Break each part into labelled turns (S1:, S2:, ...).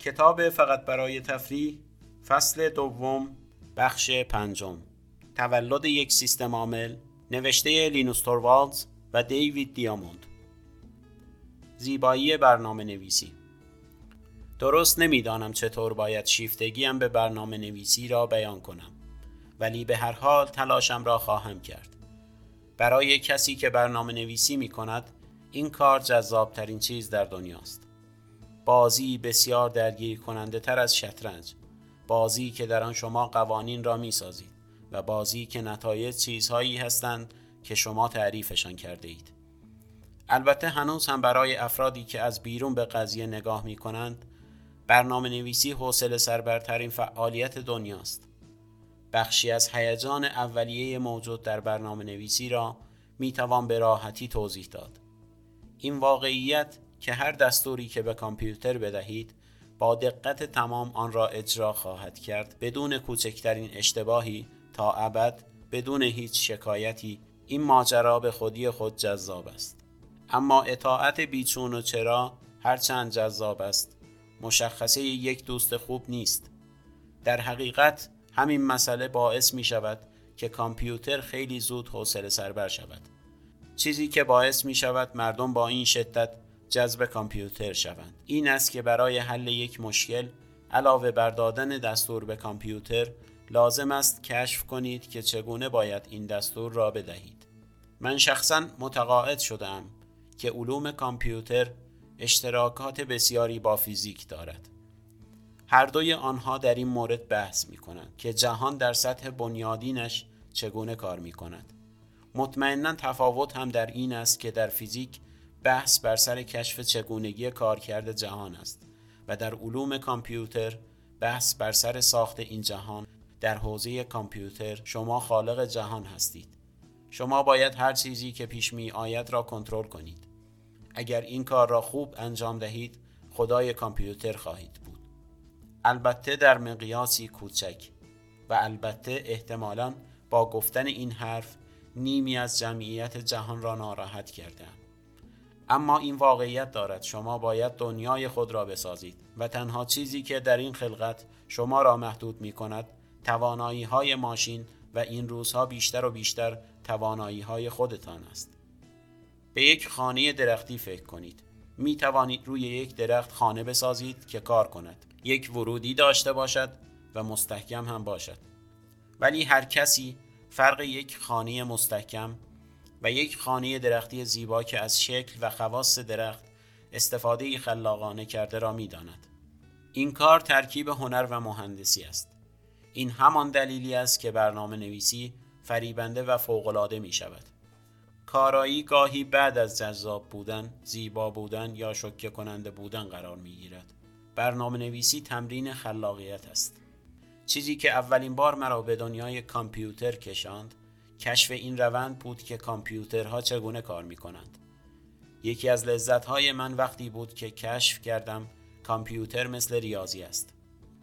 S1: کتاب فقط برای تفریح فصل دوم بخش پنجم. تولد یک سیستم عامل نوشته لینوس توروالدز و دیوید دیاموند. زیبایی برنامه نویسی درست نمی‌دانم چطور باید شیفتگیم به برنامه نویسی را بیان کنم ولی به هر حال تلاشم را خواهم کرد. برای کسی که برنامه نویسی می کند این کار جذاب ترین چیز در دنیاست. بازی بسیار درگیر کننده تر از شطرنج. بازی که در آن شما قوانین را می سازید و بازی که نتایج چیزهایی هستند که شما تعریفشان کرده اید. البته هنوز هم برای افرادی که از بیرون به قضیه نگاه می کنند برنامه نویسی حوصله سربرترین فعالیت دنیاست. بخشی از هیجان اولیه موجود در برنامه نویسی را می توان به راحتی توضیح داد. این واقعیت که هر دستوری که به کامپیوتر بدهید با دقت تمام آن را اجرا خواهد کرد. بدون کوچکترین اشتباهی تا ابد بدون هیچ شکایتی این ماجرا به خودی خود جذاب است. اما اطاعت بیچون و چرا هرچند جذاب است مشخصه یک دوست خوب نیست. در حقیقت همین مسئله باعث می شود که کامپیوتر خیلی زود حوصله سربر شود. چیزی که باعث می شود مردم با این شدت جذب کامپیوتر شوند. این است که برای حل یک مشکل علاوه بر دادن دستور به کامپیوتر لازم است کشف کنید که چگونه باید این دستور را بدهید. من شخصا متقاعد شدم که علوم کامپیوتر اشتراکات بسیاری با فیزیک دارد. هر دوی آنها در این مورد بحث می کنند که جهان در سطح بنیادینش چگونه کار می کند مطمئنا تفاوت هم در این است که در فیزیک بحث بر سر کشف چگونگی کارکرد جهان است و در علوم کامپیوتر بحث بر سر ساخت این جهان در حوزه کامپیوتر شما خالق جهان هستید. شما باید هر چیزی که پیش می آید را کنترل کنید. اگر این کار را خوب انجام دهید خدای کامپیوتر خواهید بود. البته در مقیاسی کوچک و البته احتمالا با گفتن این حرف نیمی از جمعیت جهان را ناراحت کردم اما این واقعیت دارد. شما باید دنیای خود را بسازید و تنها چیزی که در این خلقت شما را محدود می کند توانایی های ماشین و این روزها بیشتر و بیشتر توانایی های خودتان است. به یک خانه درختی فکر کنید. می توانید روی یک درخت خانه بسازید که کار کند. یک ورودی داشته باشد و مستحکم هم باشد. ولی هر کسی فرق یک خانه مستحکم و یک خانه درختی زیبا که از شکل و خواص درخت استفاده خلاقانه کرده را می داند. این کار ترکیب هنر و مهندسی است. این همان دلیلی است که برنامه نویسی فریبنده و فوقالعاده می شود. کارایی گاهی بعد از جذاب بودن، زیبا بودن یا شکه کننده بودن قرار می گیرد. برنامه نویسی تمرین خلاقیت است. چیزی که اولین بار مرا به دنیای کامپیوتر کشاند کشف این روند بود که کامپیوترها چگونه کار می کنند. یکی از لذتهای من وقتی بود که کشف کردم کامپیوتر مثل ریاضی است.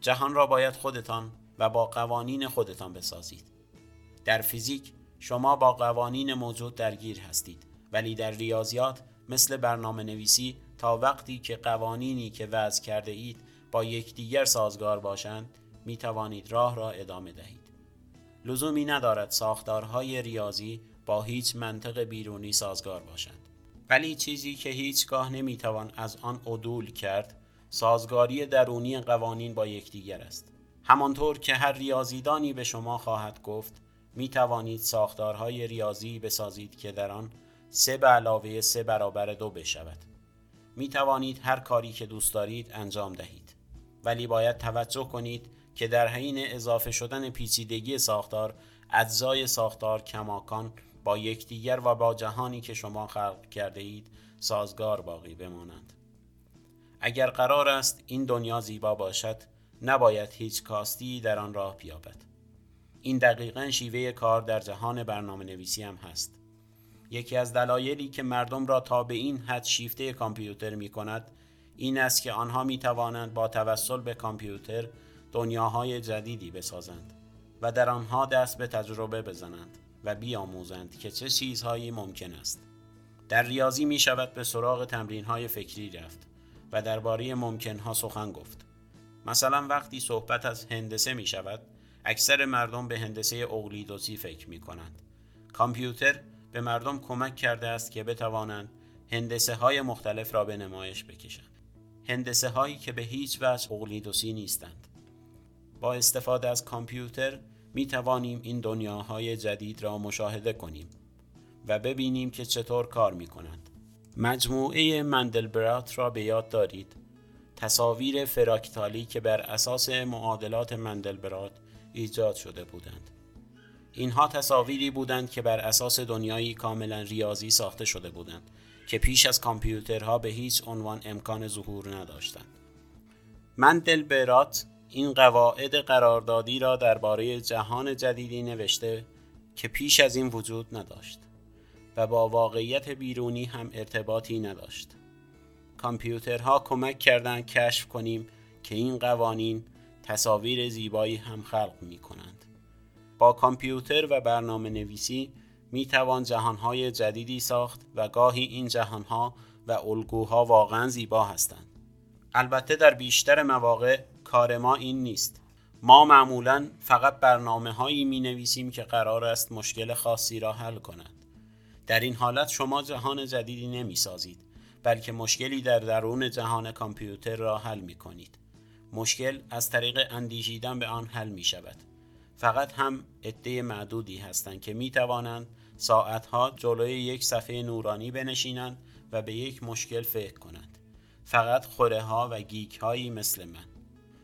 S1: جهان را باید خودتان و با قوانین خودتان بسازید. در فیزیک شما با قوانین موجود درگیر هستید ولی در ریاضیات مثل برنامه نویسی تا وقتی که قوانینی که وضع کرده اید با یکدیگر سازگار باشند می توانید راه را ادامه دهید. لزومی ندارد ساختارهای ریاضی با هیچ منطق بیرونی سازگار باشند. ولی چیزی که هیچگاه نمی‌توان از آن عدول کرد سازگاری درونی قوانین با یکدیگر است. همانطور که هر ریاضیدانی به شما خواهد گفت می توانید ساختارهای ریاضی بسازید که در آن سه به علاوه سه برابر دو بشود. می توانید هر کاری که دوست دارید انجام دهید. ولی باید توجه کنید که در حین اضافه شدن پیچیدگی ساختار اجزای ساختار کماکان با یکدیگر و با جهانی که شما خلق کرده اید سازگار باقی بمانند. اگر قرار است این دنیا زیبا باشد نباید هیچ کاستی در آن راه بیابد. این دقیقا شیوه کار در جهان برنامه نویسی هم هست. یکی از دلایلی که مردم را تا به این حد شیفته کامپیوتر می کند این است که آنها می توانند با توسل به کامپیوتر دنیاهای جدیدی بسازند و در آنها دست به تجربه بزنند و بیاموزند که چه چیزهایی ممکن است. در ریاضی می شود به سراغ تمرین های فکری رفت و درباره ممکنها سخن گفت. مثلا وقتی صحبت از هندسه می شود اکثر مردم به هندسه اقلیدوسی فکر می کنند کامپیوتر به مردم کمک کرده است که بتوانند هندسه های مختلف را به نمایش بکشند هندسه هایی که به هیچ وجه اقلیدوسی نیستند با استفاده از کامپیوتر می توانیم این دنیاهای جدید را مشاهده کنیم و ببینیم که چطور کار می کنند. مجموعه مندلبرات را به یاد دارید. تصاویر فراکتالی که بر اساس معادلات مندلبرات ایجاد شده بودند. اینها تصاویری بودند که بر اساس دنیایی کاملا ریاضی ساخته شده بودند که پیش از کامپیوترها به هیچ عنوان امکان ظهور نداشتند. مندلبرات این قواعد قراردادی را درباره جهان جدیدی نوشته که پیش از این وجود نداشت و با واقعیت بیرونی هم ارتباطی نداشت کامپیوترها کمک کردند کشف کنیم که این قوانین تصاویر زیبایی هم خلق می کنند. با کامپیوتر و برنامه نویسی می توان جهانهای جدیدی ساخت و گاهی این جهانها و الگوها واقعا زیبا هستند. البته در بیشتر مواقع کار ما این نیست. ما معمولا فقط برنامه هایی می نویسیم که قرار است مشکل خاصی را حل کنند. در این حالت شما جهان جدیدی نمی سازید بلکه مشکلی در درون جهان کامپیوتر را حل می کنید. مشکل از طریق اندیشیدن به آن حل می شود. فقط هم عده معدودی هستند که می توانند ساعتها جلوی یک صفحه نورانی بنشینند و به یک مشکل فکر کنند. فقط خوره ها و گیک هایی مثل من.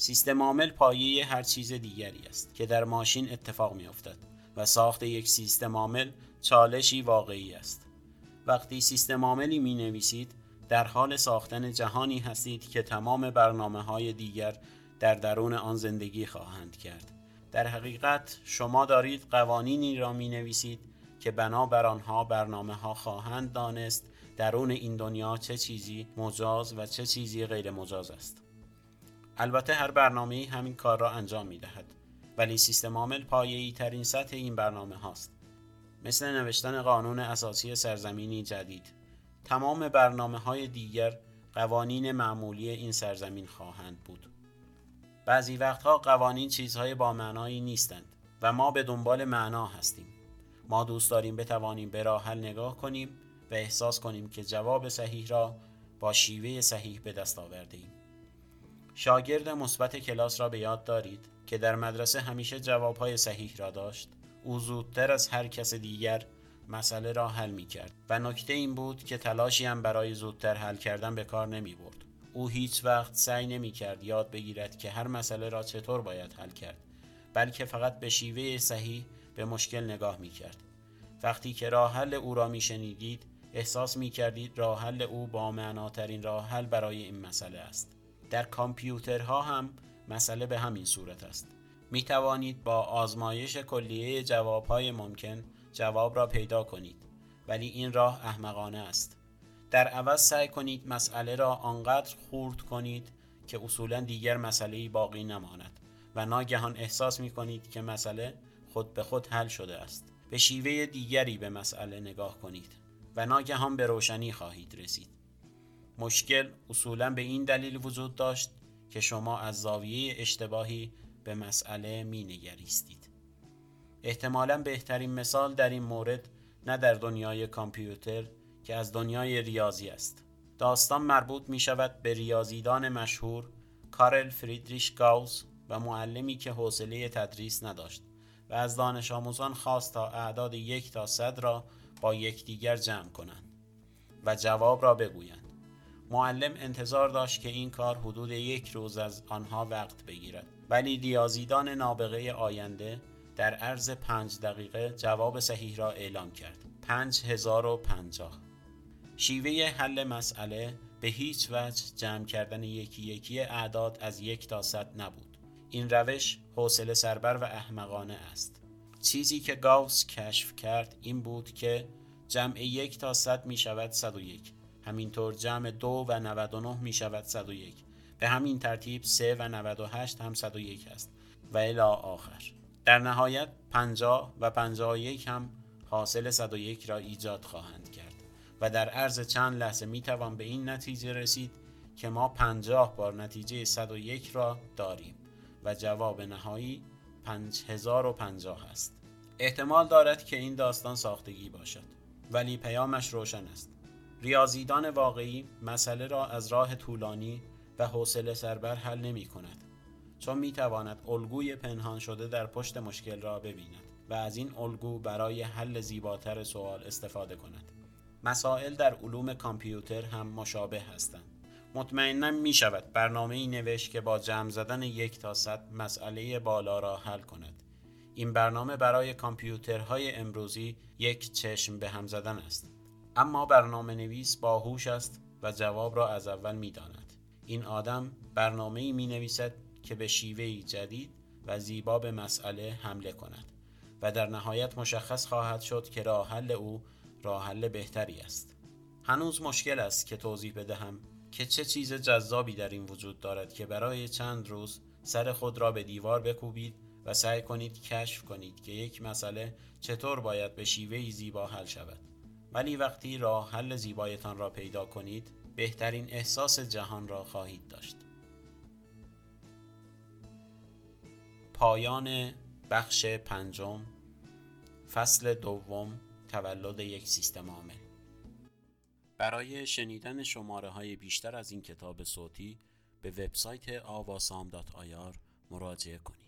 S1: سیستم عامل پایه هر چیز دیگری است که در ماشین اتفاق می افتد و ساخت یک سیستم عامل چالشی واقعی است. وقتی سیستم عاملی می نویسید در حال ساختن جهانی هستید که تمام برنامه های دیگر در درون آن زندگی خواهند کرد. در حقیقت شما دارید قوانینی را می نویسید که بنابر آنها برنامه ها خواهند دانست درون این دنیا چه چیزی مجاز و چه چیزی غیر مجاز است. البته هر برنامه همین کار را انجام می دهد ولی سیستم عامل پایه‌ای ترین سطح این برنامه هاست. مثل نوشتن قانون اساسی سرزمینی جدید تمام برنامه های دیگر قوانین معمولی این سرزمین خواهند بود. بعضی وقتها قوانین چیزهای با معنایی نیستند و ما به دنبال معنا هستیم. ما دوست داریم بتوانیم به راه نگاه کنیم و احساس کنیم که جواب صحیح را با شیوه صحیح به دست آورده ایم. شاگرد مثبت کلاس را به یاد دارید که در مدرسه همیشه جوابهای صحیح را داشت. او زودتر از هر کس دیگر مسئله را حل می کرد و نکته این بود که تلاشی هم برای زودتر حل کردن به کار نمی برد. او هیچ وقت سعی نمی کرد یاد بگیرد که هر مسئله را چطور باید حل کرد بلکه فقط به شیوه صحیح به مشکل نگاه می کرد. وقتی که راه حل او را می شنیدید احساس می کردید راه حل او با معناترین راه حل برای این مسئله است. در کامپیوترها هم مسئله به همین صورت است. می توانید با آزمایش کلیه جوابهای ممکن جواب را پیدا کنید ولی این راه احمقانه است. در عوض سعی کنید مسئله را آنقدر خورد کنید که اصولا دیگر مسئله باقی نماند و ناگهان احساس می کنید که مسئله خود به خود حل شده است. به شیوه دیگری به مسئله نگاه کنید و ناگهان به روشنی خواهید رسید. مشکل اصولا به این دلیل وجود داشت که شما از زاویه اشتباهی به مسئله می نگریستید احتمالا بهترین مثال در این مورد نه در دنیای کامپیوتر که از دنیای ریاضی است. داستان مربوط می شود به ریاضیدان مشهور کارل فریدریش گاوس و معلمی که حوصله تدریس نداشت و از دانش آموزان خواست تا اعداد یک تا صد را با یکدیگر جمع کنند و جواب را بگویند. معلم انتظار داشت که این کار حدود یک روز از آنها وقت بگیرد ولی ریاضیدان نابغه آینده در عرض پنج دقیقه جواب صحیح را اعلام کرد. پنج هزار و پنجاه شیوه حل مسئله به هیچ وجه جمع کردن یکی یکی اعداد از یک تا صد نبود. این روش حوصله سربر و احمقانه است. چیزی که گاوس کشف کرد این بود که جمع یک تا صد می شود صد و یک. همینطور جمع دو و 99 می شود صد و یک. به همین ترتیب سه و 98 هم صد و یک است و الی آخر. در نهایت 50 و 51 هم حاصل 101 را ایجاد خواهند کرد و در عرض چند لحظه می توان به این نتیجه رسید که ما پنجاه بار نتیجه 101 را داریم و جواب نهایی 5050 است احتمال دارد که این داستان ساختگی باشد ولی پیامش روشن است ریاضیدان واقعی مسئله را از راه طولانی و حوصله سربر حل نمی کند چون می تواند الگوی پنهان شده در پشت مشکل را ببیند و از این الگو برای حل زیباتر سوال استفاده کند. مسائل در علوم کامپیوتر هم مشابه هستند. مطمئنا می شود برنامه ای نوشت که با جمع زدن یک تا صد مسئله بالا را حل کند. این برنامه برای کامپیوترهای امروزی یک چشم به هم زدن است. اما برنامه نویس باهوش است و جواب را از اول می داند. این آدم برنامه می نویسد که به شیوهی جدید و زیبا به مسئله حمله کند و در نهایت مشخص خواهد شد که راه حل او راه حل بهتری است هنوز مشکل است که توضیح بدهم که چه چیز جذابی در این وجود دارد که برای چند روز سر خود را به دیوار بکوبید و سعی کنید کشف کنید که یک مسئله چطور باید به شیوهی زیبا حل شود ولی وقتی راه حل زیبایتان را پیدا کنید بهترین احساس جهان را خواهید داشت. پایان بخش پنجم فصل دوم تولد یک سیستم عامل. برای شنیدن شماره های بیشتر از این کتاب صوتی به وبسایت آواسام مراجعه کنید.